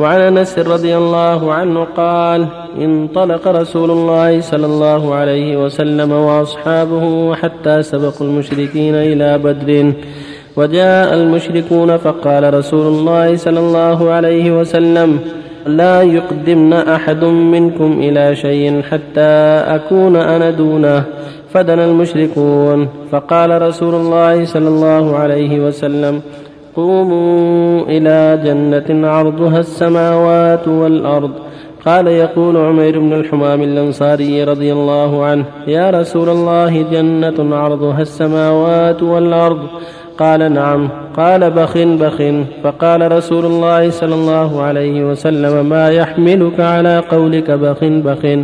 وعن أنس رضي الله عنه قال انطلق رسول الله صلى الله عليه وسلم وأصحابه حتى سبقوا المشركين إلى بدر. وجاء المشركون فقال رسول الله صلى الله عليه وسلم لا يقدمن أحد منكم إلى شيء حتى أكون أنا دونه. فدنا المشركون. فقال رسول الله صلى الله عليه وسلم قوموا إلى جنة عرضها السماوات والأرض. قال يقول عمير بن الحمام الأنصاري رضي الله عنه يا رسول الله جنة عرضها السماوات والأرض. قال نعم. قال بخ بخ فقال رسول الله صلى الله عليه وسلم ما يحملك على قولك بخ بخ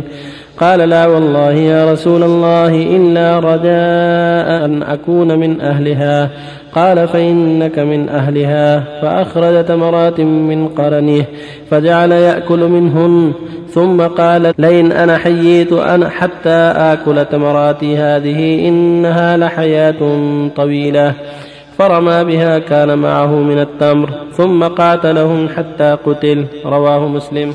قال لا والله يا رسول الله إلا رجاء أن أكون من أهلها. قال فإنك من أهلها فأخرج تمرات من قرنه فجعل يأكل منهن ثم قال لئن أنا حييت أنا حتى آكل تمراتي هذه إنها لحياة طويلة فرمى بها كان معه من التمر ثم قاتلهم حتى قتل رواه مسلم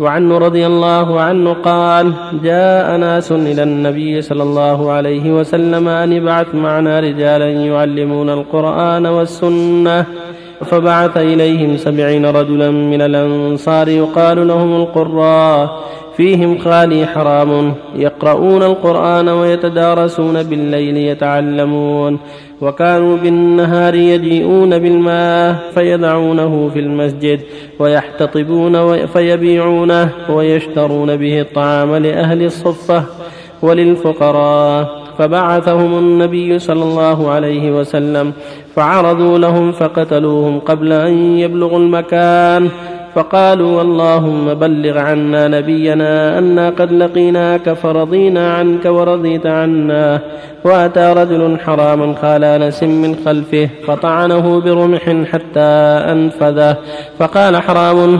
وعنه رضي الله عنه قال جاء ناس إلى النبي صلى الله عليه وسلم أن ابعث معنا رجالا يعلمون القرآن والسنة. فبعث إليهم سبعين رجلا من الأنصار يقال لهم القراء فيهم خالي حرام يقرؤون القرآن ويتدارسون بالليل يتعلمون وكانوا بالنهار يجيئون بالماء فيضعونه في المسجد ويحتطبون فيبيعونه ويشترون به الطعام لأهل الصفة وللفقراء. فبعثهم النبي صلى الله عليه وسلم فعرضوا لهم فقتلوهم قبل أن يبلغوا المكان. فقالوا اللهم بلغ عنا نبينا أنا قد لقيناك فرضينا عنك ورضيت عنا. وأتى رجل حراما خال أنس من خلفه فطعنه برمح حتى أنفذه. فقال حرام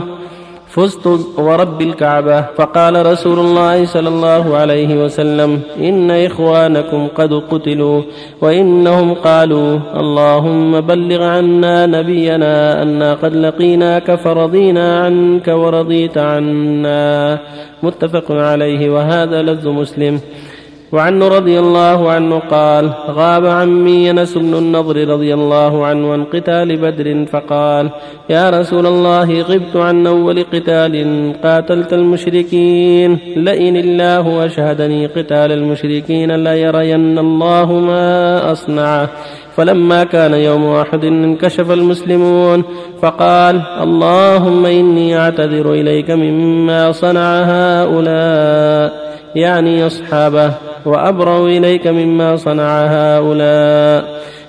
فزت ورب الكعبة. فقال رسول الله صلى الله عليه وسلم إن إخوانكم قد قتلوا وإنهم قالوا اللهم بلغ عنا نبينا أنا قد لقيناك فرضينا عنك ورضيت عنا. متفق عليه وهذا لفظ مسلم. وعنه رضي الله عنه قال غاب عمي ينس بن النضر رضي الله عنه عن قتال بدر فقال يا رسول الله غبت عن أول قتال قاتلت المشركين لئن الله أشهدني قتال المشركين ليرين الله ما أصنع. فلما كان يوم أحد انكشف المسلمون فقال اللهم إني أعتذر إليك مما صنع هؤلاء يعني أصحابه. وأبرأ إليك مما صنع هؤلاء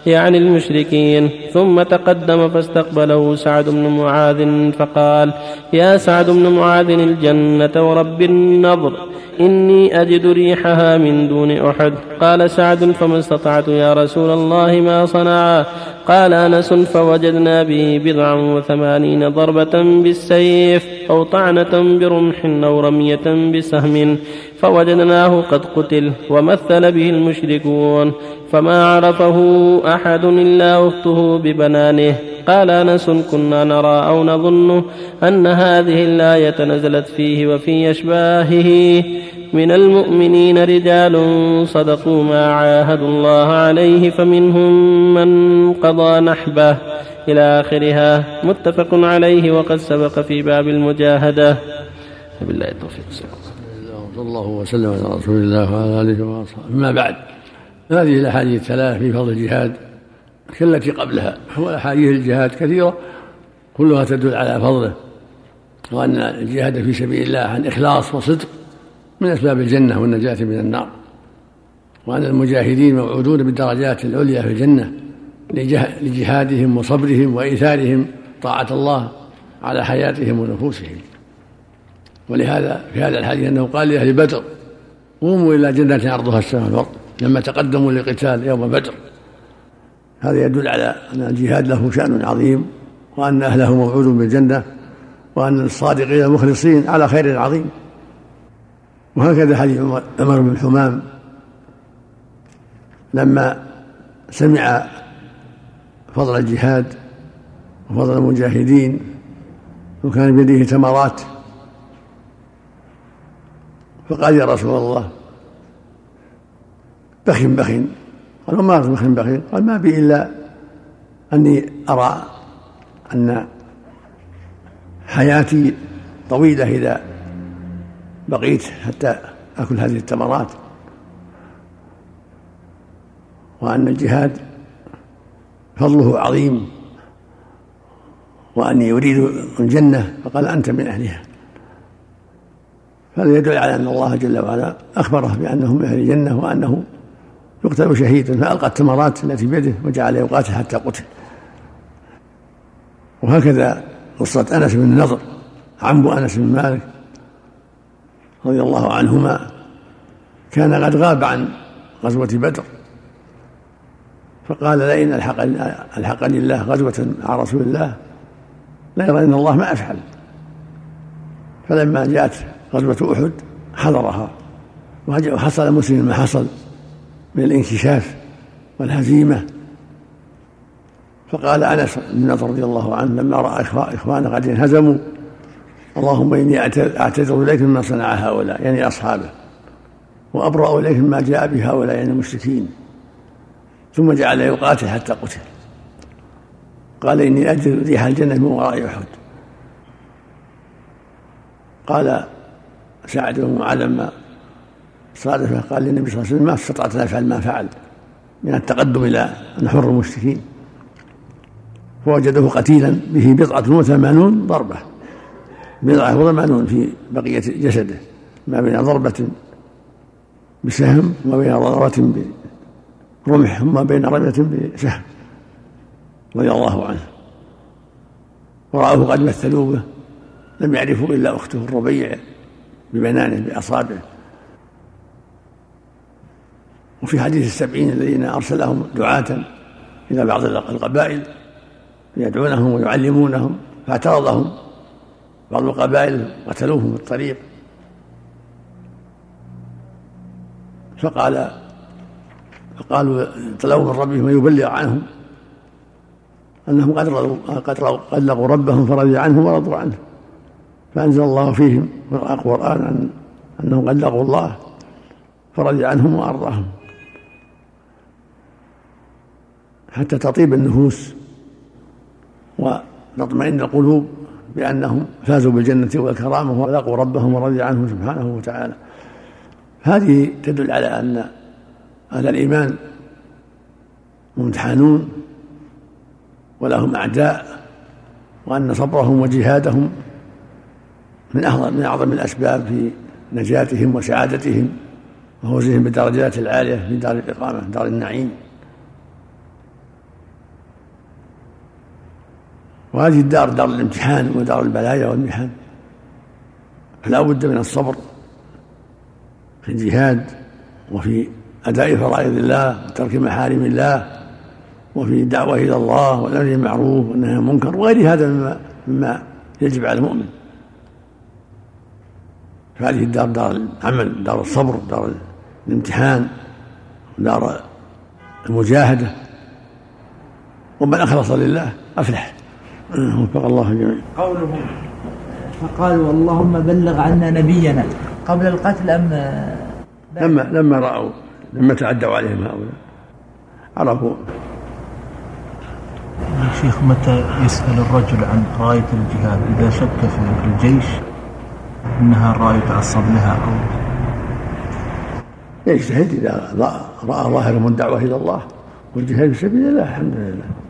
يعني المشركين. ثم تقدم فاستقبله سعد بن معاذ فقال يا سعد بن معاذ الجنة ورب النضر إني أجد ريحها من دون أحد. قال سعد فما استطعت يا رسول الله ما صنعا قال أنس فوجدنا به بضعا وثمانين ضربة بالسيف أو طعنة برمح أو رمية بسهم فوجدناه قد قتل ومثل به المشركون فما عرفه أحد إلا أخته ببنانه. قال أنس كنا نرى أو نظن أن هذه الآية نزلت فيه وفي أشباهه. من المؤمنين رجال صدقوا ما عاهدوا الله عليه فمنهم من قضى نحبه. إلى آخرها متفق عليه وقد سبق في باب المجاهدة. بالله التوفيق. صلى الله وسلم على رسول الله وعلى آله وأصحابه. أما بعد هذه الأحاديث الثلاث في فضل الجهاد. كالتي قبلها. واحاديث الجهاد كثيرة كلها تدل على فضله وأن الجهاد في سبيل الله عن إخلاص وصدق من أسباب الجنة والنجاة من النار وأن المجاهدين موعودون بالدرجات العليا في الجنة لجهادهم وصبرهم وإيثارهم طاعة الله على حياتهم ونفوسهم. ولهذا في هذا الحديث أنه قال لأهل بدر قوموا إلى جنة عرضها السماء والأرض لما تقدموا للقتال يوم بدر. هذا يدل على أن الجهاد له شأن عظيم وأن أهله موعود بالجنة وأن الصادقين المخلصين على خير عظيم. وهكذا حديث عمر بن حمام. لما سمع فضل الجهاد وفضل المجاهدين وكان بيده تمرات فقال يا رسول الله بخ بخ قال وما بخ بخ قال ما بي إلا أني أرى أن حياتي طويلة إذا بقيت حتى أكل هذه التمرات. وأن الجهاد فضله عظيم. وأني أريد الجنة فقال أنت من أهلها. هذا يدل على أن الله جل وعلا أخبره بأنه من أهل الجنة وأنه يقتل شهيدا فألقى التمرات التي بيده وجعل يقاتل حتى قتل. وهكذا قصة أنس بن النضر عمو أنس بن مالك رضي الله عنهما كان قد غاب عن غزوة بدر. فقال لئن ألحقني الله غزوة مع رسول الله. لا يرى إن الله ما أفعل. فلما جاءت غزوة أحد حضرها. وحصل مسلم ما حصل. من الانكشاف والهزيمة. فقال أنس بن رضي الله عنه لما رأى اخوانه قد انهزموا اللهم إني أعتذر إليك مما صنع هؤلاء يعني أصحابه وأبرأ اليك مما جاء به هؤلاء يعني المشركين. ثم جعل يقاتل حتى قتل. قال إني أجد ريح الجنة من وراء أحد. قال سعد بن لما صادفه قال للنبي صلى الله عليه وسلم ما استطعت أن أفعل ما فعل من التقدم إلى نحر المشركين. فوجده قتيلا به بضعة وثمانون ضربة. بضعة وثمانون في بقية جسده ما بين ضربة بسهم وما بين ضربة برمح وما بين رمية بسهم رضي الله عنه. ورأوه قد مثلوا به لم يعرفوا إلا أخته الربيع ببنانه بأصابعه. وفي حديث السبعين الذين أرسلهم دعاة إلى بعض القبائل يدعونهم ويعلمونهم فاعترضهم بعض القبائل قتلوهم في الطريق. فقال فقالوا طلبوا من ربهم ان يبلغ عنهم أنهم قد قد قد لقوا ربهم فرضي عنهم ورضوا عنه. فأنزل الله فيهم القرآن أن أنهم قد لقوا الله فرضي عنهم وأرضاهم. حتى تطيب النفوس وتطمئن القلوب بأنهم فازوا بالجنة والكرامة ولقوا ربهم ورضي عنهم سبحانه وتعالى. هذه تدل على أن أهل الإيمان ممتحنون ولهم أعداء وأن صبرهم وجهادهم من أعظم من أعظم الأسباب في نجاتهم وسعادتهم وفوزهم بالدرجات العالية في دار الإقامة دار النعيم. وهذه الدار دار الامتحان ودار البلايا والمحن فلا بد من الصبر في الجهاد وفي أداء فرائض الله وترك محارم الله وفي الدعوة إلى الله والأمر بالمعروف والنهي عن المنكر وغير هذا مما مما يجب على المؤمن. فهذه الدار دار العمل دار الصبر دار الامتحان دار المجاهدة. ومن أخلص لله أفلح. وفق الله جميعا. قوله فقالوا اللهم بلغ عنا نبينا. قبل القتل أم؟ لما لما رأوا لما تعدوا عليهم هؤلاء. عرفوا. شيخ متى يسأل الرجل عن راية الجهاد؟ إذا شك في الجيش أنها الراية تعصب لها أو؟ يجتهد إذا رأى ظاهر من دعوة إلى الله والجهاد في سبيل الله الحمد لله.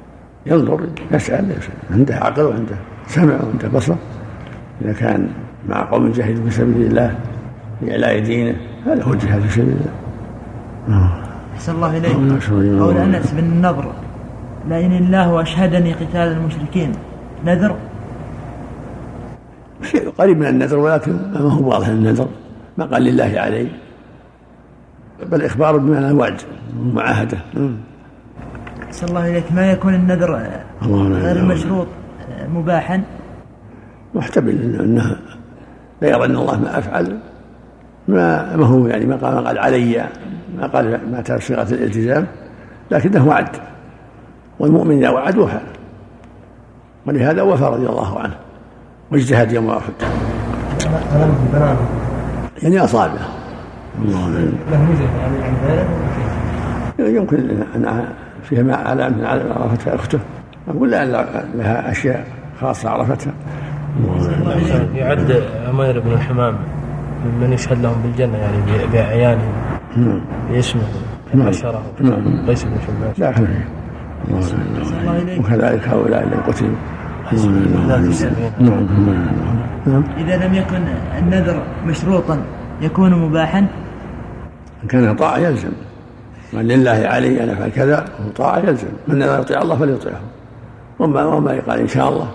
ينظر يسأل, يسأل عنده عقل وعنده سمع وعنده بصر. إذا كان مع قوم جاهدوا في سبيل الله لإعلاء دينه هذا هو الجهاد في سبيل الله. أحسن الله إليك. قول أنس بن النضر لئن الله واشهدني قتال المشركين. نذر؟ شيء قريب من النذر ولكن ما هو واضح النذر. ما قال لله عليه. بل إخبار بمعنى الوعد المعاهده صلى الله إليك ما يكون النذر غير المشروط مباحا؟ محتمل انه لا يرى أن الله ما أفعل. ما ما هو يعني ما قال ما قال علي ما قال ما صيغة الالتزام لكنه وعد. والمؤمن إذا وعد وفى. ولهذا وفى رضي الله عنه واجتهد يوم البنان يعني أصابه. الله. له يعني يمكن ان فيها ما علامه عرفتها اخته أقول لا لها أشياء خاصة عرفتها. يعد عمير بن الحمام ممن يشهد لهم بالجنة يعني بأعيانهم نعم. باسمه نعم. بشره. نعم. قيس بن شماس لا خير الله أعلم. وكذلك هؤلاء الذين قتلوا. لا في السبيل نعم. نعم. إذا لم يكن النذر مشروطا يكون مباحا؟ كان طاعة يلزم. من لله علي أن أفعل كذا هو طاعة يلزم. من لا يطيع الله فليطيعه. وما وما يقال إن شاء الله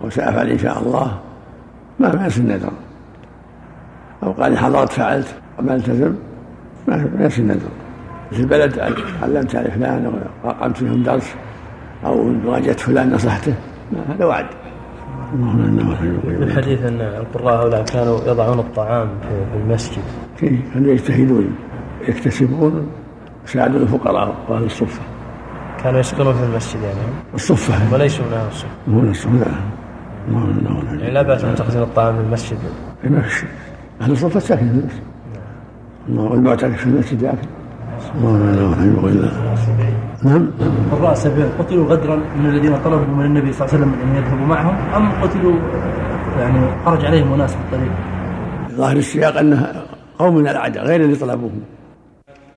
وسأفعل إن شاء الله ما ما يصير النذر. أو قال إن حضرت فعلت ما التزم ما ما يصير النذر. في البلد علمت على فلان أو أقمت لهم درس أو واجهت فلان نصحته ما هذا وعد. اللهم إنا في الحديث أن القراء هؤلاء كانوا يضعون الطعام في المسجد. كانوا يجتهدون يكتسبون يساعدون الفقراء واهل الصفة. كانوا يسكنون في المسجد يعني؟ الصفة. وليسوا من هو الصفه لا اللهم إنا يعني لا بأس أن تخزن الطعام في المسجد. ما في شيء أهل الصفة ساكن في المسجد. الله المعتكف في المسجد ياكل اللهم أنا رحمه الله نعم. القراء السبعين قتلوا غدرا من الذين طلبوا من النبي صلى الله عليه وسلم أن يذهبوا معهم؟ أم قتلوا يعني خرج عليهم أناس في الطريق ظاهر السياق انها قوم من العداء غير اللي طلبوهم